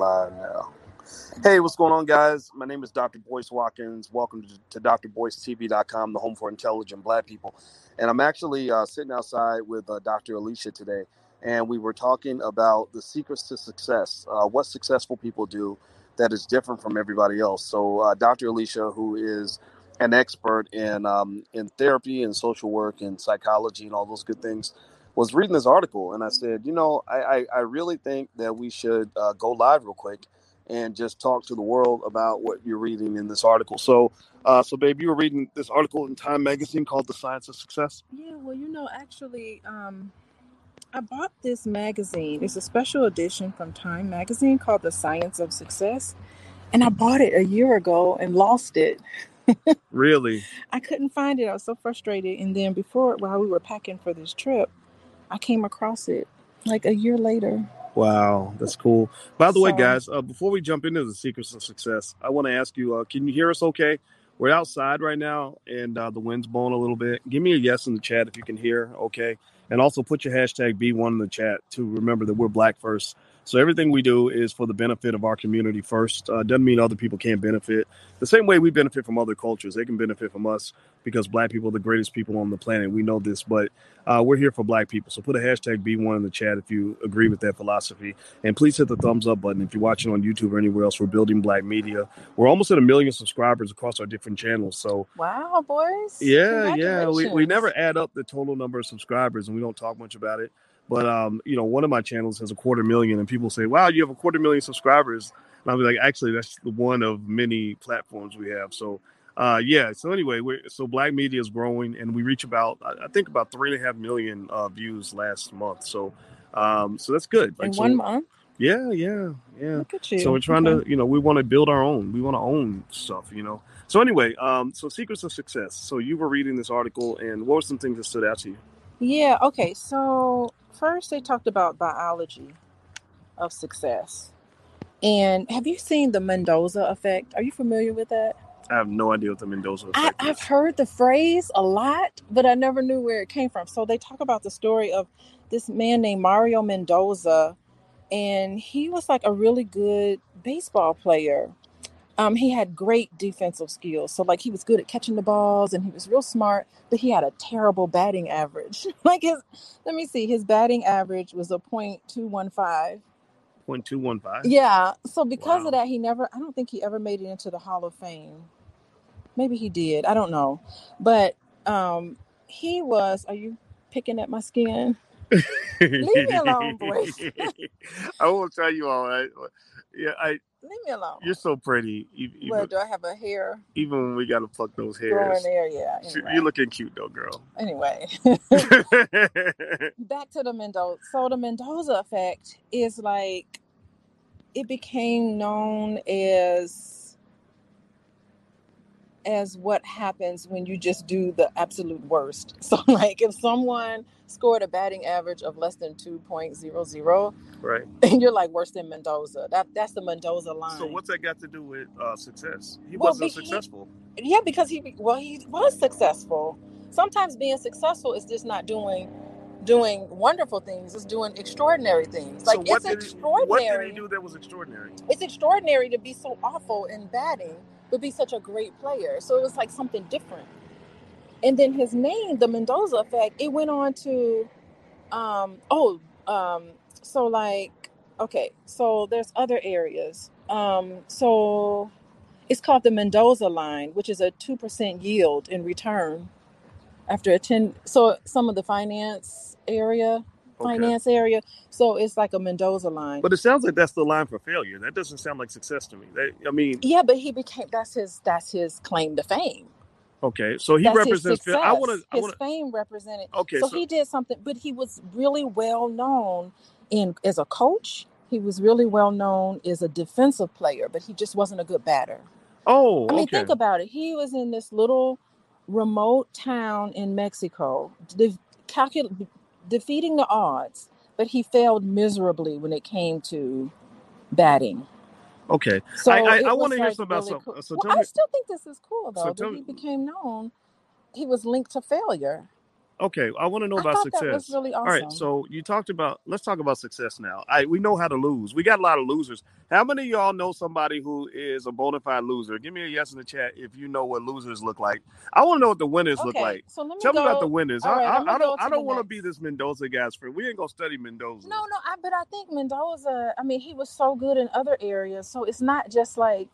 live now. Hey, what's going on, guys? My name is Dr. Boyce Watkins. Welcome to, to drboycetv.com, the home for intelligent black people. And I'm actually uh, sitting outside with uh, Dr. Alicia today, and we were talking about the secrets to success, uh, what successful people do that is different from everybody else. So, uh, Dr. Alicia, who is an expert in um, in therapy and social work and psychology and all those good things, was reading this article, and I said, you know, I I, I really think that we should uh, go live real quick and just talk to the world about what you're reading in this article. So, uh, so babe, you were reading this article in Time Magazine called "The Science of Success." Yeah, well, you know, actually, um, I bought this magazine. It's a special edition from Time Magazine called "The Science of Success," and I bought it a year ago and lost it. really? I couldn't find it. I was so frustrated. And then before, while we were packing for this trip, I came across it like a year later. Wow, that's cool. By the way, guys, uh, before we jump into the secrets of success, I want to ask you: uh, Can you hear us? Okay, we're outside right now, and uh, the wind's blowing a little bit. Give me a yes in the chat if you can hear. Okay, and also put your hashtag B1 in the chat to remember that we're Black First. So everything we do is for the benefit of our community first. Uh, doesn't mean other people can't benefit. The same way we benefit from other cultures, they can benefit from us because black people are the greatest people on the planet. We know this, but uh, we're here for black people. So put a hashtag B1 in the chat if you agree with that philosophy. And please hit the thumbs up button if you're watching on YouTube or anywhere else. We're building black media. We're almost at a million subscribers across our different channels. So wow, Boyce. Yeah, yeah. We, we never add up the total number of subscribers and we don't talk much about it. But um, you know, one of my channels has a quarter million, and people say, "Wow, you have a quarter million subscribers." And I'll be like, "Actually, that's the one of many platforms we have." So, uh, yeah. So anyway, we so Black Media is growing, and we reach about I think about three and a half million uh, views last month. So, um, so that's good. Like, In so, one month. Yeah, yeah, yeah. Look at you. So we're trying okay. to, you know, we want to build our own. We want to own stuff, you know. So anyway, um, so secrets of success. So you were reading this article, and what were some things that stood out to you? Yeah. Okay. So first they talked about biology of success. And have you seen the Mendoza effect? Are you familiar with that? I have no idea what the Mendoza effect I, I've heard the phrase a lot, but I never knew where it came from. So they talk about the story of this man named Mario Mendoza, and he was like a really good baseball player. Um, he had great defensive skills. So like he was good at catching the balls and he was real smart, but he had a terrible batting average. like his let me see, his batting average was a point two one five. Point two one five. Yeah. So because wow. of that, he never I don't think he ever made it into the Hall of Fame. Maybe he did. I don't know. But um he was are you picking at my skin? Leave me alone, Boyce. I won't tell you all right. Yeah, I Leave me alone. You're so pretty. Even, well, do I have a hair? Even when we gotta pluck those hairs. There, yeah. Anyway. You're looking cute though, girl. Anyway, back to the Mendoza. So the Mendoza effect is like it became known as as what happens when you just do the absolute worst. So, like, if someone scored a batting average of less than two point zero zero, right, and you're like worse than Mendoza. That that's the Mendoza line. So, what's that got to do with uh, success? He well, wasn't he, successful. yeah, because he well he was successful. Sometimes being successful is just not doing doing wonderful things. It's doing extraordinary things. Like so it's extraordinary. He, what did he do that was extraordinary? It's extraordinary to be so awful in batting but be such a great player. So it was like something different. And then his name, the Mendoza effect, it went on to, um, oh, um, so like, okay, so there's other areas. Um, so it's called the Mendoza line, which is a 2% yield in return after a 10. So some of the finance area finance okay. area. So it's like a Mendoza line. But it sounds like that's the line for failure. That doesn't sound like success to me. That, I mean, yeah, but he became that's his that's his claim to fame. Okay, so he that's represents. His, I want to. His wanna, fame represented. Okay, so, so he did something, but he was really well known in as a coach. He was really well known as a defensive player, but he just wasn't a good batter. Oh, I mean, okay. think about it. He was in this little remote town in Mexico, de- calcul- defeating the odds, but he failed miserably when it came to batting. Okay. So I, I, I want to like hear something really about cool. Uh, so well, I still think this is cool though. So that he became known. He was linked to failure. Okay, I want to know I about thought that was success. really All right, so you talked about. Let's talk about success now. I we know how to lose. We got a lot of losers. How many of y'all know somebody who is a bona fide loser? Give me a yes in the chat if you know what losers look like. I want to know what the winners look like. so let me Tell me about the winners. All I, right, I, I don't I don't want to be this Mendoza guy's friend. We ain't gonna study Mendoza. No, no, I, but I think Mendoza, I mean, he was so good in other areas. So it's not just like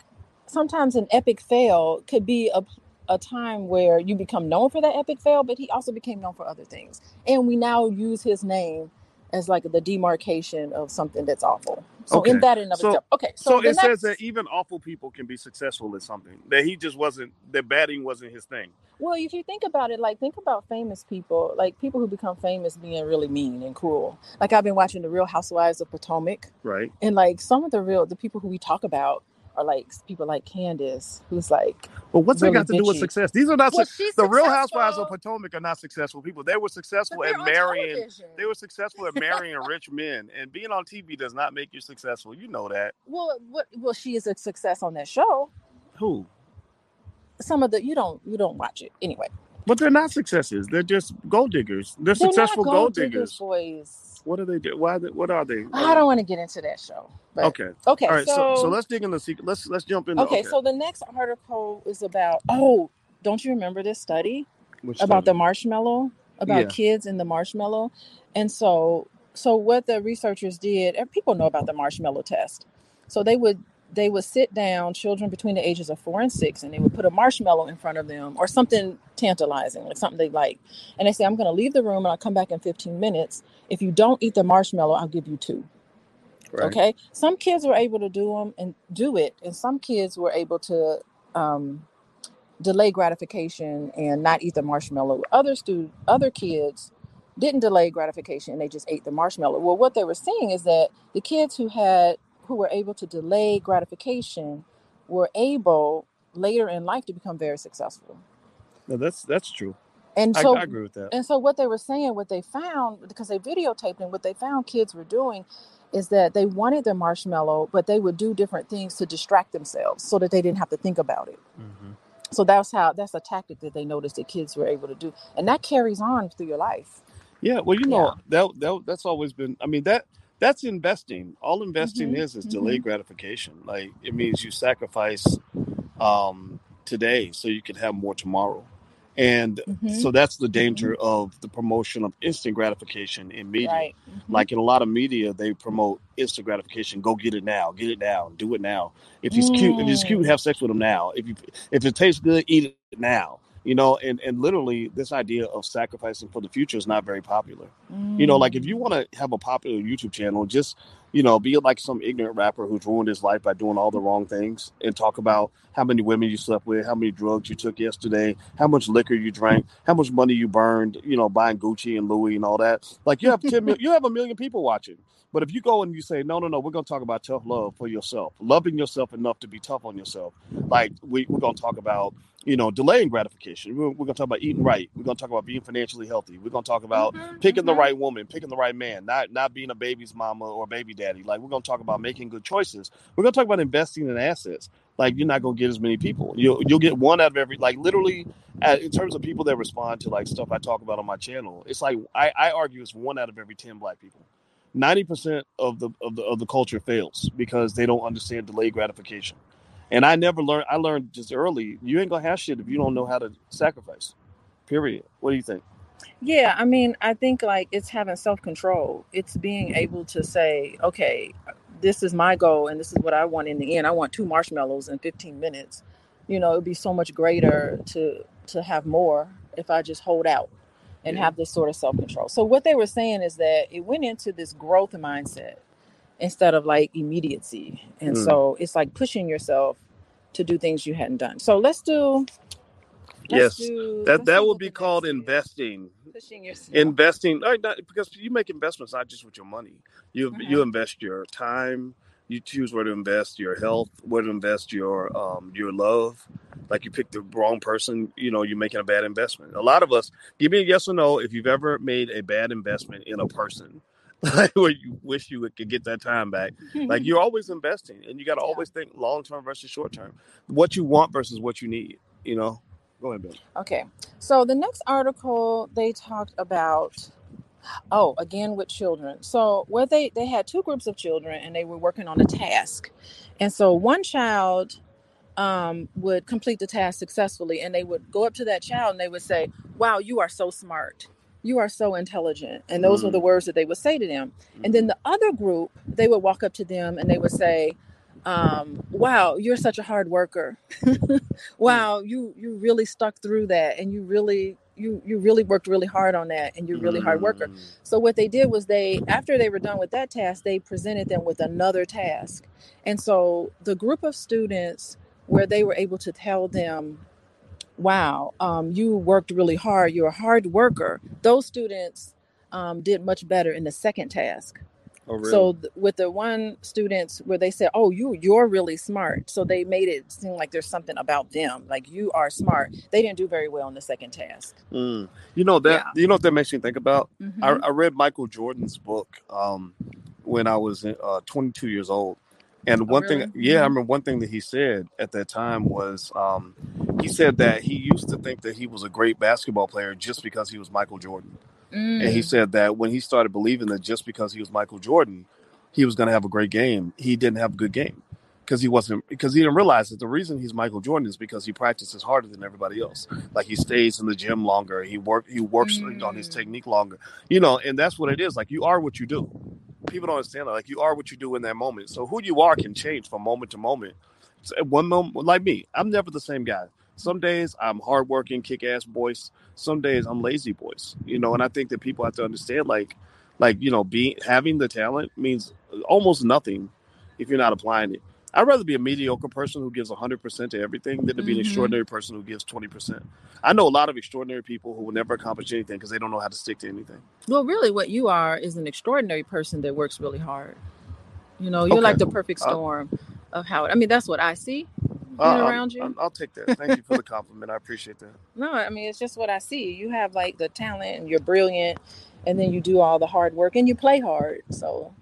sometimes an epic fail could be a, a time where you become known for that epic fail, but he also became known for other things. And we now use his name as like the demarcation of something that's awful. So in that and of so itself. Okay, so so it says that even awful people can be successful at something. That he just wasn't. That batting wasn't his thing. well, if you think about it, like think about famous people, like people who become famous being really mean and cruel. Like I've been watching The Real Housewives of Potomac. Right. and like some of the real the people who we talk about are like people like Candace, who's like Well, what's that really got to do with success? These are not Well, suc she's the Real Housewives of Potomac are not successful people. They were successful at marrying. television. They were successful at marrying rich men, and being on TV does not make you successful. You know that. Well, what? Well, she is a success on that show. Who? Some of the you don't you don't watch it anyway. But they're not successes. They're just gold diggers. They're They're not successful gold gold diggers, diggers. boys. What do they do? Why? They, what are they? I uh, don't want to get into that show, but Okay. okay. All right. So so So let's dig in the secret. Let's let's jump in. okay, Okay. so the next article is about. Oh, don't you remember this study? Which about the marshmallow about Yeah. kids and the marshmallow and so so what the researchers did and people know about the marshmallow test so they would they would sit down children between the ages of four and six and they would put a marshmallow in front of them or something tantalizing like something they like. And they say i'm going to leave the room and i'll come back in 15 minutes. If you don't eat the marshmallow i'll give you two. Right. okay? Some kids were able to do them and do it and some kids were able to um, delay gratification and not eat the marshmallow. Other stu- other kids didn't delay gratification and they just ate the marshmallow. Well what they were seeing is that the kids who had who were able to delay gratification were able later in life to become very successful No, that's that's true. and I, so I agree with that. and so what they were saying, what they found, because they videotaped and what they found kids were doing is that they wanted their marshmallow, but they would do different things to distract themselves so that they didn't have to think about it. hmm So that's how that's a tactic that they noticed that kids were able to do. And that carries on through your life. Yeah. Well, you Yeah. know that that that's always been. I mean that that's investing. All investing Mhm. is is delayed gratification. Like it means you sacrifice um, today so you can have more tomorrow. And Mhm. so that's the danger of the promotion of instant gratification in media. Right. Mhm. Like in a lot of media, they promote instant gratification. Go get it now. Get it now. Do it now. If he's cute, if he's cute, Mm. have sex with him now. If you, if it tastes good, eat it now. You know, and and literally, this idea of sacrificing for the future is not very popular. You know, like if you Mm. want to have a popular YouTube channel, just you know, be like some ignorant rapper who's ruined his life by doing all the wrong things, and talk about how many women you slept with, how many drugs you took yesterday, how much liquor you drank, how much money you burned, you know, buying Gucci and Louis and all that. Like you have ten, mil- you have a million people watching. But if you go and you say, no, no, no, we're going to talk about tough love for yourself, loving yourself enough to be tough on yourself. Like we, we're going to talk about, you know, delaying gratification. We're, we're going to talk about eating right. We're going to talk about being financially healthy. We're going to talk about Mhm, picking the mhm. right woman, picking the right man, not not being a baby's mama or baby daddy. Like we're gonna talk about making good choices. We're gonna talk about investing in assets. Like you're not gonna get as many people. You'll you'll get one out of every. Like literally, at, in terms of people that respond to like stuff I talk about on my channel, it's like I, I argue it's one out of every ten black people. Ninety percent of the of the of the culture fails because they don't understand delayed gratification. And I never learned. I learned just early. You ain't gonna have shit if you don't know how to sacrifice. Period. What do you think? Yeah, I mean, I think like it's having self control. It's being mm-hmm. able to say, okay, this is my goal and this is what I want in the end. I want two marshmallows in 15 minutes. You know, it'd be so much greater to to have more if I just hold out and Yeah. have this sort of self control. So what they were saying is that it went into this growth mindset instead of like immediacy. And Mm. so it's like pushing yourself to do things you hadn't done. So let's do Yes, let's do that that will be called investing. Pushing yourself. Investing, right, not, because you make investments not just with your money. You you Mhm. invest your time. You choose where to invest your health, where to invest your um your love. Like you pick the wrong person, you know, you're making a bad investment. A lot of us, give me a yes or no if you've ever made a bad investment in a person, where you wish you could get that time back. Like you're always investing, and you got to Yeah. always think long term versus short term. What you want versus what you need. You know. Go ahead, Bill. Okay. So the next article they talked about oh, again with children. So where they they had two groups of children and they were working on a task. And so one child um, would complete the task successfully and they would go up to that child and they would say, Wow, you are so smart. You are so intelligent. And those were the Mm, words that they would say to them. And then mhm, the other group, they would walk up to them and they would say, um, wow, you're such a hard worker. mm, wow, you you really stuck through that and you really you you really worked really hard on that and you're a really hard worker. mm. So what they did was they after they were done with that task, they presented them with another task. And so the group of students where they were able to tell them, wow, um, you worked really hard, you're a hard worker, those students um, did much better in the second task. Oh, really? So th- with the one students where they said, "Oh, you you're really smart," so they made it seem like there's something about them, like you are smart. They didn't do very well in the second task. Mm. You know that. Yeah. You know what that makes me think about. I, hmm I read Michael Jordan's book um, when I was uh, 22 years old, and Oh, one thing, yeah, I hmm remember one thing that he said at that time was um, he said that he used to think that he was a great basketball player just because he was Michael Jordan, and he Mm. said that when he started believing that just because he was Michael Jordan, he was going to have a great game, he didn't have a good game because he wasn't because he didn't realize that the reason he's Michael Jordan is because he practices harder than everybody else. Like he stays in the gym longer, he work he works on his Mm. technique longer, you know, and that's what it is. Like you are what you do. People don't understand that. Like you are what you do in that moment. So who you are can change from moment to moment. So one moment, like me, I'm never the same guy. Some days I'm hardworking, kick ass boys. Some days I'm lazy boys. You know, and I think that people have to understand, like, like you know, being having the talent means almost nothing if you're not applying it. I'd rather be a mediocre person who gives 100% to everything than to be an hmm extraordinary person who gives 20%. I know a lot of extraordinary people who will never accomplish anything because they don't know how to stick to anything. Well, really, what you are is an extraordinary person that works really hard. You know, you're like the perfect I'll, storm of how. I mean, that's what I see I'll, around you. I'll, I'll take that. Thank you for the compliment. I appreciate that. No, I mean it's just what I see. You have like the talent and you're brilliant, and then you do all the hard work and you play hard. So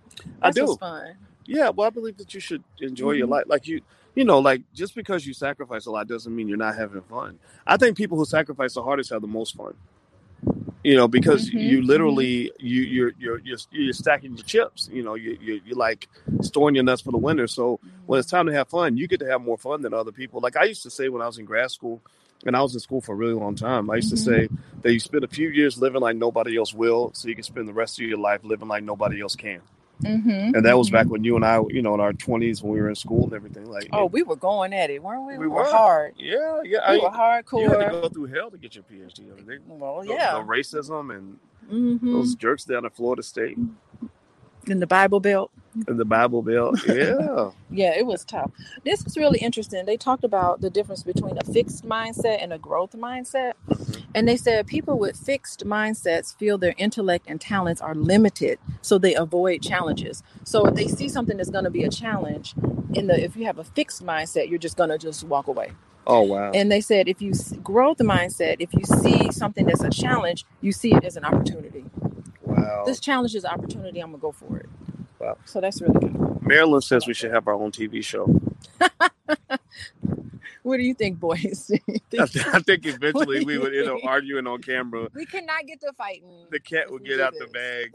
I do. fun. Yeah, well, I believe that you should enjoy your hmm life. Like you, you know, like just because you sacrifice a lot doesn't mean you're not having fun. I think people who sacrifice the hardest have the most fun. You know, because hmm you hmm literally you you're you're you're, you're stacking your chips. You know, you you you're like storing your nuts for the winter. So when it's time to have fun, you get to have more fun than other people. Like I used to say when I was in grad school, and I was in school for a really long time. I used to hmm say that you spend a few years living like nobody else will, so you can spend the rest of your life living like nobody else can. Hmm And that was back hmm when you and I, you know, in our twenties when we were in school and everything. Like Oh, we were going at it, weren't we? we We were were, hard. yeah, yeah. I We were hardcore. you had to go through hell to get your PhD. I mean, they, Well, the, the racism and hmm those jerks down at Florida State In the Bible Belt. In the Bible Belt. Yeah. Yeah, it was tough. This was really interesting. They talked about the difference between a fixed mindset and a growth mindset. Mhm. And they said people with fixed mindsets feel their intellect and talents are limited, so they avoid challenges. So if they see something that's going to be a challenge, in the if you have a fixed mindset, you're just going to just walk away. Oh wow. And they said if you grow the mindset, if you see something that's a challenge, you see it as an opportunity. Wow. This challenge is an opportunity. I'm gonna go for it. Wow. So that's really good. Marilyn says we should have our own TV show. What do you think, Boyce? Do you I, think, I think eventually we would end up arguing on camera. We cannot get to fighting The cat would get out the bag.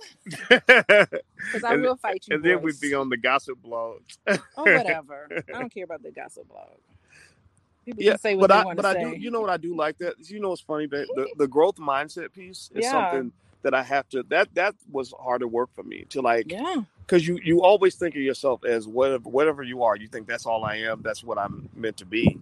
Because I and will fight you, and then we'd be on the gossip blog. Oh, whatever. I don't care about the gossip blog. People Yeah, can say what but they I want but to I do you know what I do like that you know what's funny babe? the the growth mindset piece is Yeah. something that I have to that that was harder work for me to like Yeah. because you you always think of yourself as whatever whatever you are you think that's all I am that's what I'm meant to be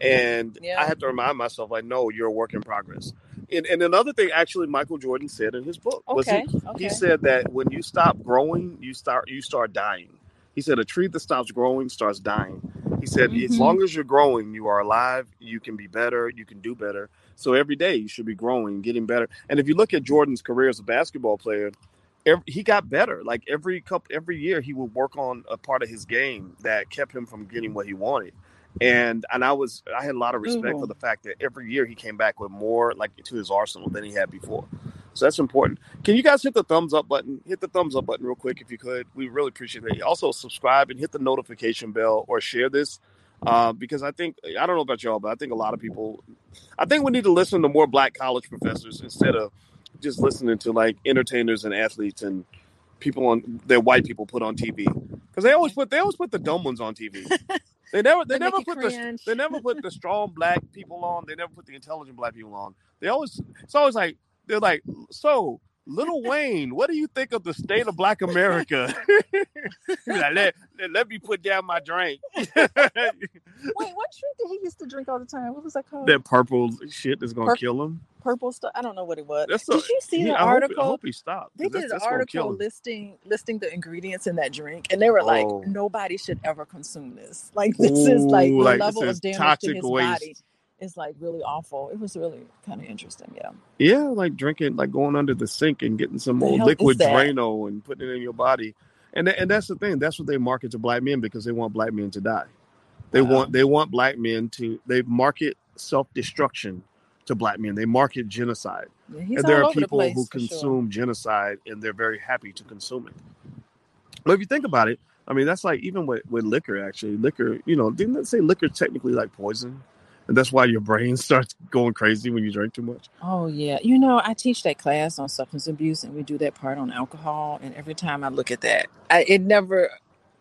and I have to remind myself like no you're a work in progress. And, and another thing actually Michael Jordan said in his book was he Okay. he said that when you stop growing you start you start dying. He said a tree that stops growing starts dying. He said as Mhm. long as you're growing you are alive you can be better you can do better. So every day you should be growing getting better. And if you look at jordan's career as a basketball player every, he got better. Like every couple every year he would work on a part of his game that kept him from getting what he wanted and and i was i had a lot of respect for the fact that every year he came back with more like to his arsenal than he had before. So that's important. Can you guys hit the thumbs up button hit the thumbs up button real quick if you could? We really appreciate it also subscribe and hit the notification bell or share this uh, because I think I don't know about y'all, but I think a lot of people, I think we need to listen to more black college professors instead of just listening to like entertainers and athletes and people on that white people put on TV because they always put they always put the dumb ones on TV. They never they never put the they never put the strong black people on. They never put the intelligent black people on. They always it's always like they're like so. Little Wayne, what do you think of the state of Black America? Like, let, let, let me put down my drink. Wait, what drink did he used to drink all the time? What was that called? that purple shit is gonna Pur- kill him. Purple stuff. I don't know what it was. That's did you see he- the I hope- article? I hope he stopped. they did an that's gonna kill article listing listing the ingredients in that drink, and they were like, Oh. nobody should ever consume this. Like this is like the like, level of damage to his waste. body is like really awful. It was really kind of interesting. Yeah. Yeah, like drinking, like going under the sink and getting some The more liquid? Drano and putting it in your body. And tha- and that's the thing. That's what they market to black men because they want black men to die. They Wow. want they want black men to they market self destruction to black men. They market genocide. Yeah, and there are over the people place who for sure. consume genocide and they're very happy to consume it. But if you think about it, I mean that's like even with, with liquor actually. Liquor, you know, didn't they say liquor technically like poison? And that's why your brain starts going crazy when you drink too much. Oh yeah, you know I teach that class on substance abuse, and we do that part on alcohol. And every time I look at that, I, it never,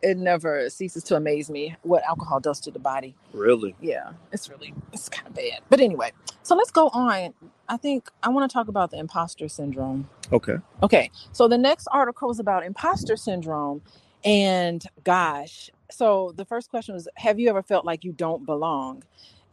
it never ceases to amaze me what alcohol does to the body. Really? Yeah, it's really, it's kind of bad. But anyway, so let's go on. I think I want to talk about the imposter syndrome. Okay. Okay, so the next article is about imposter syndrome, and gosh, so the first question was, have you ever felt like you don't belong?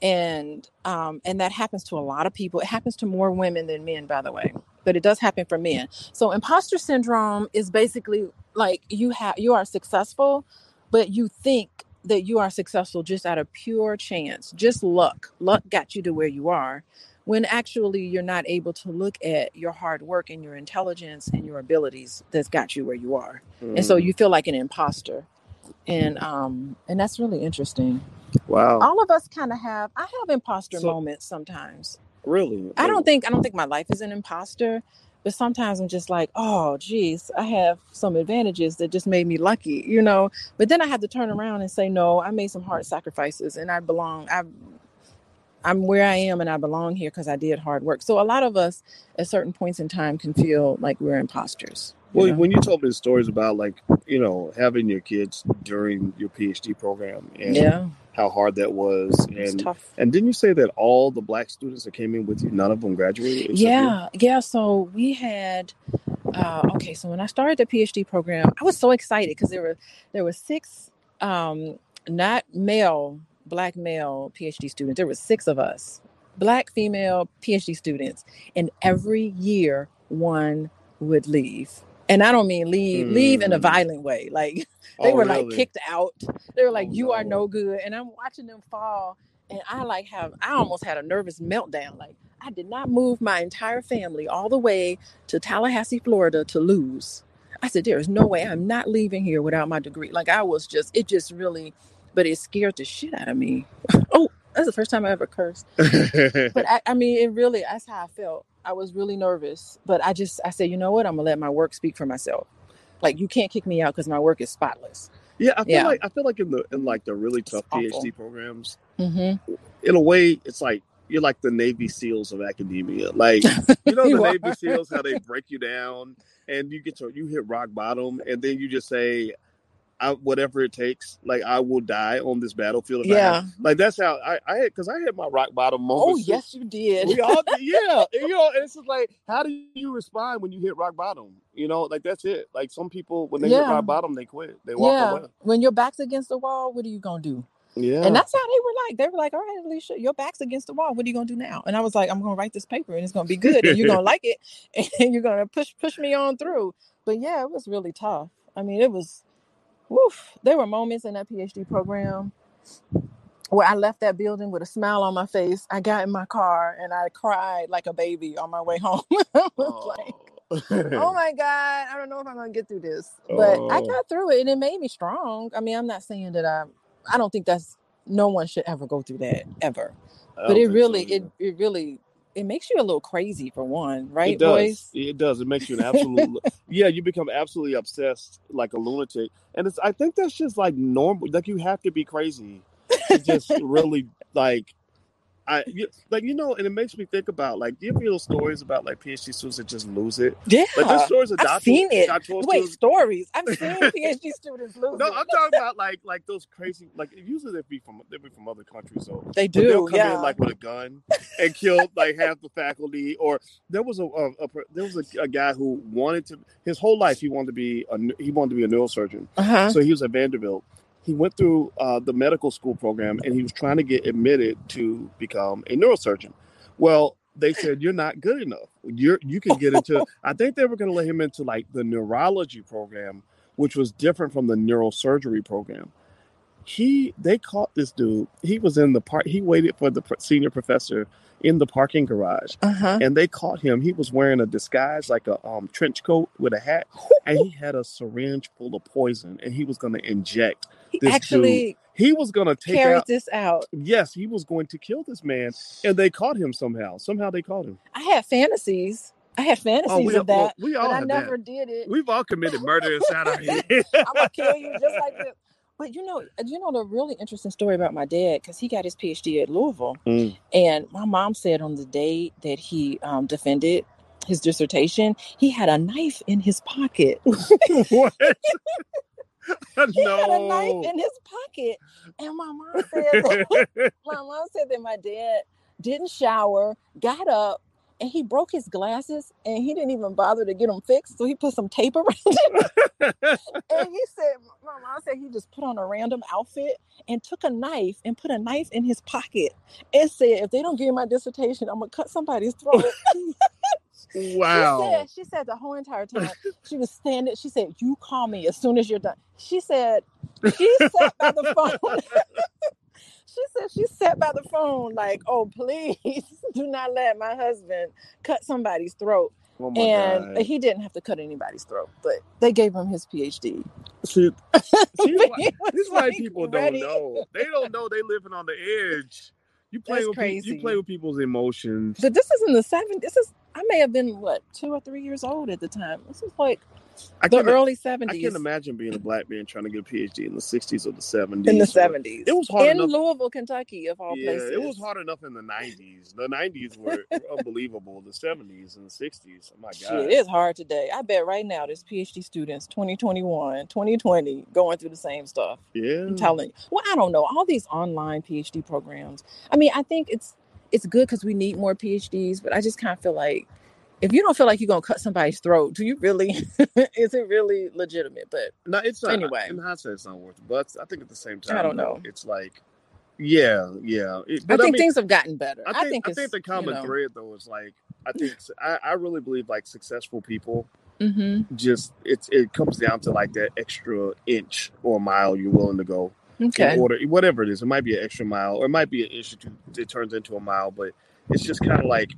And um, and that happens to a lot of people. It happens to more women than men, by the way, but it does happen for men. So imposter syndrome is basically like you have you are successful, but you think that you are successful just out of pure chance, just luck. Luck got you to where you are when actually you're not able to look at your hard work and your intelligence and your abilities that's got you where you are and so Mm. you feel like an imposter and um and that's really interesting wow. all of us kind of have i have imposter So- moments sometimes Really? i don't think i don't think my life is an imposter but sometimes i'm just like oh geez i have some advantages that just made me lucky you know but then i have to turn around and say no i made some hard sacrifices and i belong i I'm where I am and I belong here because I did hard work. So a lot of us at certain points in time can feel like we're imposters. Well, know? when you told me the stories about like you know having your kids during your PhD program and yeah, how hard that was, and tough. and didn't you say that all the black students that came in with you, none of them graduated? except you? Yeah, yeah. So we had uh, okay. So when I started the PhD program, I was so excited because there were there were six um, not male black male PhD students. There were six of us, black female PhD students, and every year one would leave. And I don't mean leave leave in a Mm. violent way. Like they Oh, were like kicked out. They were like, Oh, "You are no. no good." And I'm watching them fall, and I like have I almost had a nervous meltdown. Like I did not move my entire family all the way to Tallahassee, Florida, to lose. I said, "There is no way I'm not leaving here without my degree." Like I was just, it just really, but it scared the shit out of me. oh, that's the first time I ever cursed. But I, I mean, it really, that's how I felt. I was really nervous, but I just, I said, you know what? I'm gonna let my work speak for myself. Like you can't kick me out because my work is spotless. yeah, I feel Yeah. like I feel like in the in like the really tough awful. PhD programs, Mm-hmm. in a way, it's like you're like the Navy SEAls of academia. Like you know, the You Navy. SEAls how they break you down, and you get to you hit rock bottom, and then you just say, I, "Whatever it takes, like I will die on this battlefield." If I Yeah. Like that's how I I had because I had my rock bottom oh, moment. Oh yes, you did. We all did, yeah. And, you know, and it's just like, how do you respond when you hit rock bottom? You know, like that's it. Like some people, when they hit rock bottom, they quit. They walk yeah. away. When your back's against the wall, what are you gonna do? Yeah. And that's how they were like. They were like, "All right, Alicia, your back's against the wall. What are you gonna do now?" And I was like, "I'm gonna write this paper, and it's gonna be good, and you're gonna like it, and you're gonna push push me on through." But yeah, it was really tough. I mean, it was, woof. There were moments in that PhD program where I left that building with a smile on my face. I got in my car and I cried like a baby on my way home. I was like, oh, oh my god i don't know if i'm gonna get through this but i Oh. got through it and it made me strong i mean i'm not saying that i i don't think that's no one should ever go through that ever but it think so really either. it, it really it makes you a little crazy for one right it does. boys It does. It makes you an absolute. yeah, you become absolutely obsessed, like a lunatic, and it's. I think that's just like normal. Like you have to be crazy to just really like I like you know, and it makes me think about like do you feel stories about like PhD students that just lose it? Yeah, Like there's stories of I've doctoral, seen it. doctoral Wait, students. stories. I've seen PhD students lose No, it. I'm talking about like like those crazy like usually they be from they be from other countries so They but they'll do, come yeah. in like with a gun and kill like half the faculty or there was a, a, a there was a, a guy who wanted to his whole life he wanted to be a he wanted to be a neurosurgeon uh-huh. so he was at Vanderbilt. He went through uh, the medical school program and he was trying to get admitted to become a neurosurgeon. Well, they said you're not good enough. You're you can get into. I think they were going to let him into like the neurology program, which was different from the neurosurgery program. He they caught this dude. He was in the park. He waited for the senior professor in the parking garage Uh-huh. and they caught him. He was wearing a disguise, like a um, trench coat with a hat, and he had a syringe full of poison, and he was going to inject. He actually He was going to take carried out. this out. Yes, he was going to kill this man, and they caught him somehow. Somehow they caught him. I had fantasies. I had fantasies Oh, we, of well, that, we all but I never that. did it. We've all committed murder inside our head. I'm gonna kill you just like this. But you know, you know the really interesting story about my dad because he got his PhD at Louisville, Mm. and my mom said on the day that he um, defended his dissertation, he had a knife in his pocket. what? he had a knife in his pocket, and my mom said my mom said that my dad didn't shower, got up. And he broke his glasses, and he didn't even bother to get them fixed. So he put some tape around it. and he said, my mom said he just put on a random outfit and took a knife and put a knife in his pocket and said, if they don't give me my dissertation, I'm gonna cut somebody's throat. Wow. She said, she said the whole entire time she was standing, she said, You call me as soon as you're done. She said, she sat by the phone. she said she sat by the phone like, oh please do not let my husband cut somebody's throat. Oh and God. he didn't have to cut anybody's throat, but they gave him his PhD. See, see, why- these white people ready. don't know. They don't know they're living on the edge. You play That's with pe- you play with people's emotions. But this is in the 70s. This is I may have been what two or three years old at the time. This is like I the can early I can't imagine being a black man trying to get a PhD in the '60s or the '70s. in the 70s. It was hard in enough- Louisville, Kentucky, of all Yeah, places. it was hard enough in the '90s. The '90s were unbelievable. The '70s and the '60s. Oh my Shit, god. it is hard today. I bet right now there's PhD students 2021, 2020 going through the same stuff. Yeah. I'm telling you. Well, I don't know. All these online PhD programs. I mean, I think it's it's good because we need more PhDs, but I just kind of feel like if you don't feel like you're gonna cut somebody's throat, do you really? is it really legitimate? But No, it's not. Anyway. in hindsight, it's not worth it. But I think at the same time, I don't know. It's like, yeah, yeah. It- I but think mean, things have gotten better. I think I think, it's the common you know, thread though is like I think I, I really believe like successful people mhm. just it's it comes down to like that extra inch or mile you're willing to go Okay. in order whatever it is. It might be an extra mile or it might be an or two it turns into a mile, but it's just kind of like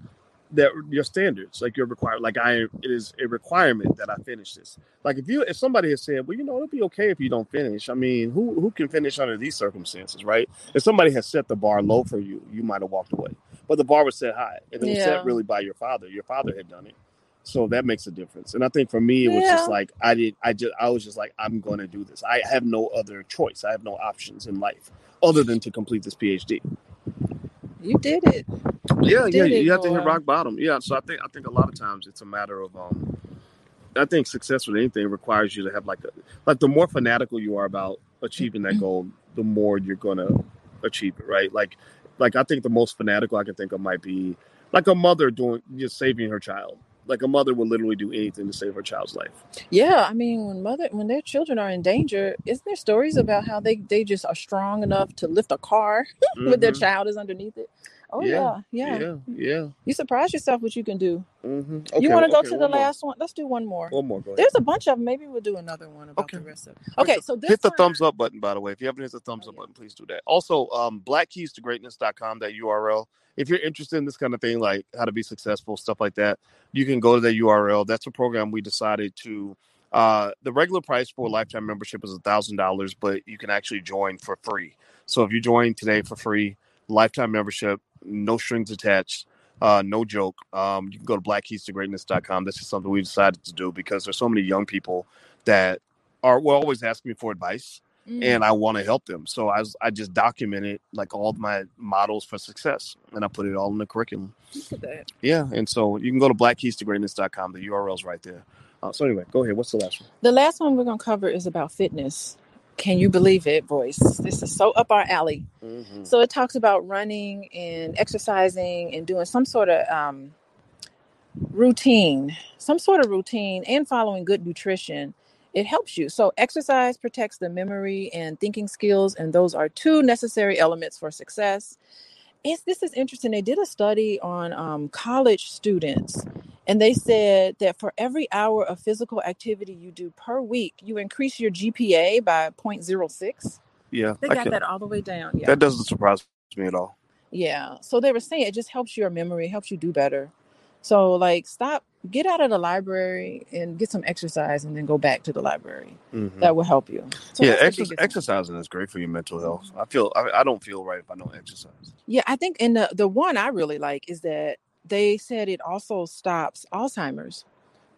that your standards, like your required like I it is a requirement that I finish this. Like if you if somebody has said, well, you know, it'll be okay if you don't finish. I mean, who who can finish under these circumstances, right? If somebody has set the bar low for you, you might have walked away. But the bar was set high, and it was set really by your father. Your father had done it. So that makes a difference. And I think for me, it was Yeah. just like I did. I just I was just like I'm going to do this. I have no other choice. I have no options in life other than to complete this PhD. You did it. Yeah, yeah. did it, You have to hit rock bottom. Yeah. So I think I think a lot of times it's a matter of um. I think success with anything requires you to have like a like the more fanatical you are about achieving that goal, the more you're gonna achieve it. Right. Like like I think the most fanatical I can think of might be like a mother doing just saving her child. Like a mother would literally do anything to save her child's life. Yeah, I mean, when mother when their children are in danger, isn't there stories about how they they just are strong enough to lift a car with their Mhm. child is underneath it? Oh Yeah, yeah, yeah. yeah. You surprise yourself what you can do. hmm you want to go to the last one? Let's do one more. One more. Go. There's a bunch of them. Maybe we'll do another one about Okay. the rest of. Okay, so this hit the thumbs up button, by the way. If you haven't hit the thumbs Oh, up yeah. button, please do that. Also, um, blackkeystogreatness.com, that URL. If you're interested in this kind of thing, like how to be successful, stuff like that, you can go to that URL. That's a program we decided to. Uh, the regular price for a lifetime membership is a thousand dollars, but you can actually join for free. So if you join today for free, lifetime membership, no strings attached, uh, no joke. Um, you can go to blackkeystogreatness.com. That's just something we decided to do because there's so many young people that are well, always asking me for advice Mm. and I want to help them. So I was, I just documented like all my models for success, and I put it all in the curriculum. Look at that. Yeah, and so you can go to blackkeystogreatness.com. The URL's right there. Uh, so anyway, go ahead. What's the last one? The last one we're gonna cover is about fitness. Can you believe it, Boyce? This is so up our alley. Mm-hmm. So it talks about running and exercising and doing some sort of um, routine, some sort of routine, and following good nutrition. It helps you. So exercise protects the memory and thinking skills, and those are two necessary elements for success. It's, this is interesting. They did a study on um, college students, and they said that for every hour of physical activity you do per week, you increase your GPA by 0.06. Yeah, They I got can, that all the way down. Yeah. that doesn't surprise me at all. Yeah. So they were saying it just helps your memory, helps you do better. So like stop, get out of the library and get some exercise and then go back to the library. Mhm. That will help you. So yeah, that's the exer- biggest one. exercising is great for your mental health. I feel I, I don't feel right if I don't exercise. Yeah, I think and the the one I really like is that they said it also stops Alzheimer's.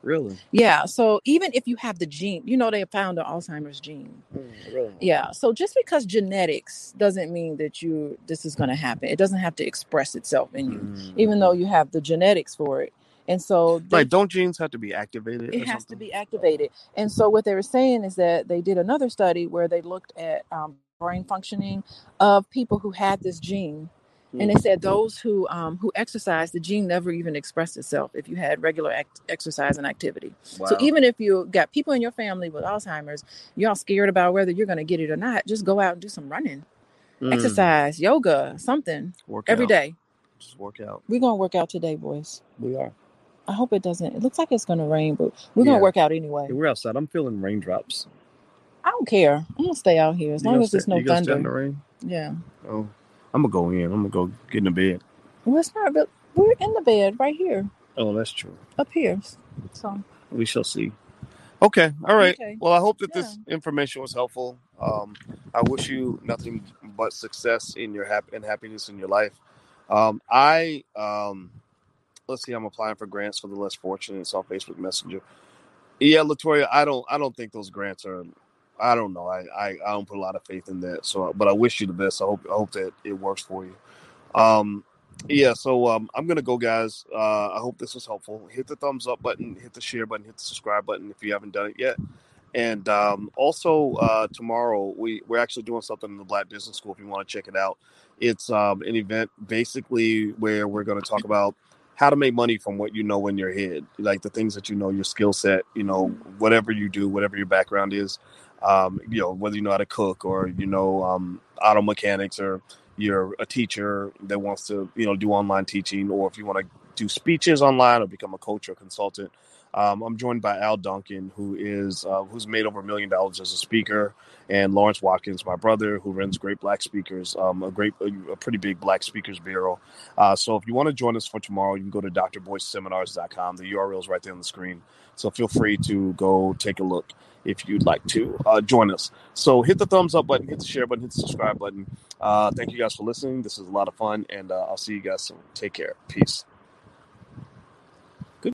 Really? Yeah. So even if you have the gene, you know they found the Alzheimer's gene. really? Yeah. So just because genetics doesn't mean that you this is going to happen. It doesn't have to express itself in you, Mm. even though you have the genetics for it. And so they like, don't genes have to be activated? it has to be activated. And so what they were saying is that they did another study where they looked at um, brain functioning of people who had this gene, and they said those who um, who exercised, the gene never even expressed itself if you had regular act- exercise and activity. Wow. So even if you got people in your family with Alzheimer's, you're all scared about whether you're going to get it or not. Just go out and do some running, Mm. exercise, yoga, something work every out. day. Just work out. We're gonna work out today, Boyce. We are. I hope it doesn't. It looks like it's gonna rain, but we're Yeah. gonna work out anyway. we're outside. I'm feeling raindrops. I don't care. I'm gonna stay out here as You long as there's no you gonna stay in the thunder. rain? Yeah. Oh, I'm gonna go in. I'm gonna go get in the bed. Well, it's not. But we're in the bed right here, Oh, that's true. up here. So We shall see. Okay. All right. Okay. Well, I hope that this information was helpful. Um, I wish you nothing but success in your hap- and happiness in your life. Um, I um, let's see. I'm applying for grants for the less fortunate. It's on Facebook Messenger. Yeah, Latoya. I don't. I don't think those grants are. I don't know. I, I, I don't put a lot of faith in that. So, but I wish you the best. I hope I hope that it works for you. Um, yeah. So um, I'm gonna go, guys. Uh, I hope this was helpful. Hit the thumbs up button, hit the share button, hit the subscribe button if you haven't done it yet. And um, also uh, tomorrow we we're actually doing something in the Black Business School. If you want to check it out, it's um, an event basically where we're going to talk about how to make money from what you know in your head, like the things that you know, your skill set, you know, whatever you do, whatever your background is, um, you know, whether you know how to cook or you know um, auto mechanics or you're a teacher that wants to you know do online teaching, or if you want to do speeches online or become a coach or consultant. Um, I'm joined by Al Duncan, who is uh, who's made over a million dollars as a speaker, and Lawrence Watkins, my brother, who runs Great Black Speakers, um, a great, a, pretty big Black Speakers Bureau. Uh, so if you want to join us for tomorrow, you can go to drboyceseminars.com. The URL is right there on the screen. So feel free to go take a look if you'd like to uh, join us. So hit the thumbs up button, hit the share button, hit the subscribe button. Uh, thank you guys for listening. This is a lot of fun, and uh, I'll see you guys soon. Take care. Peace.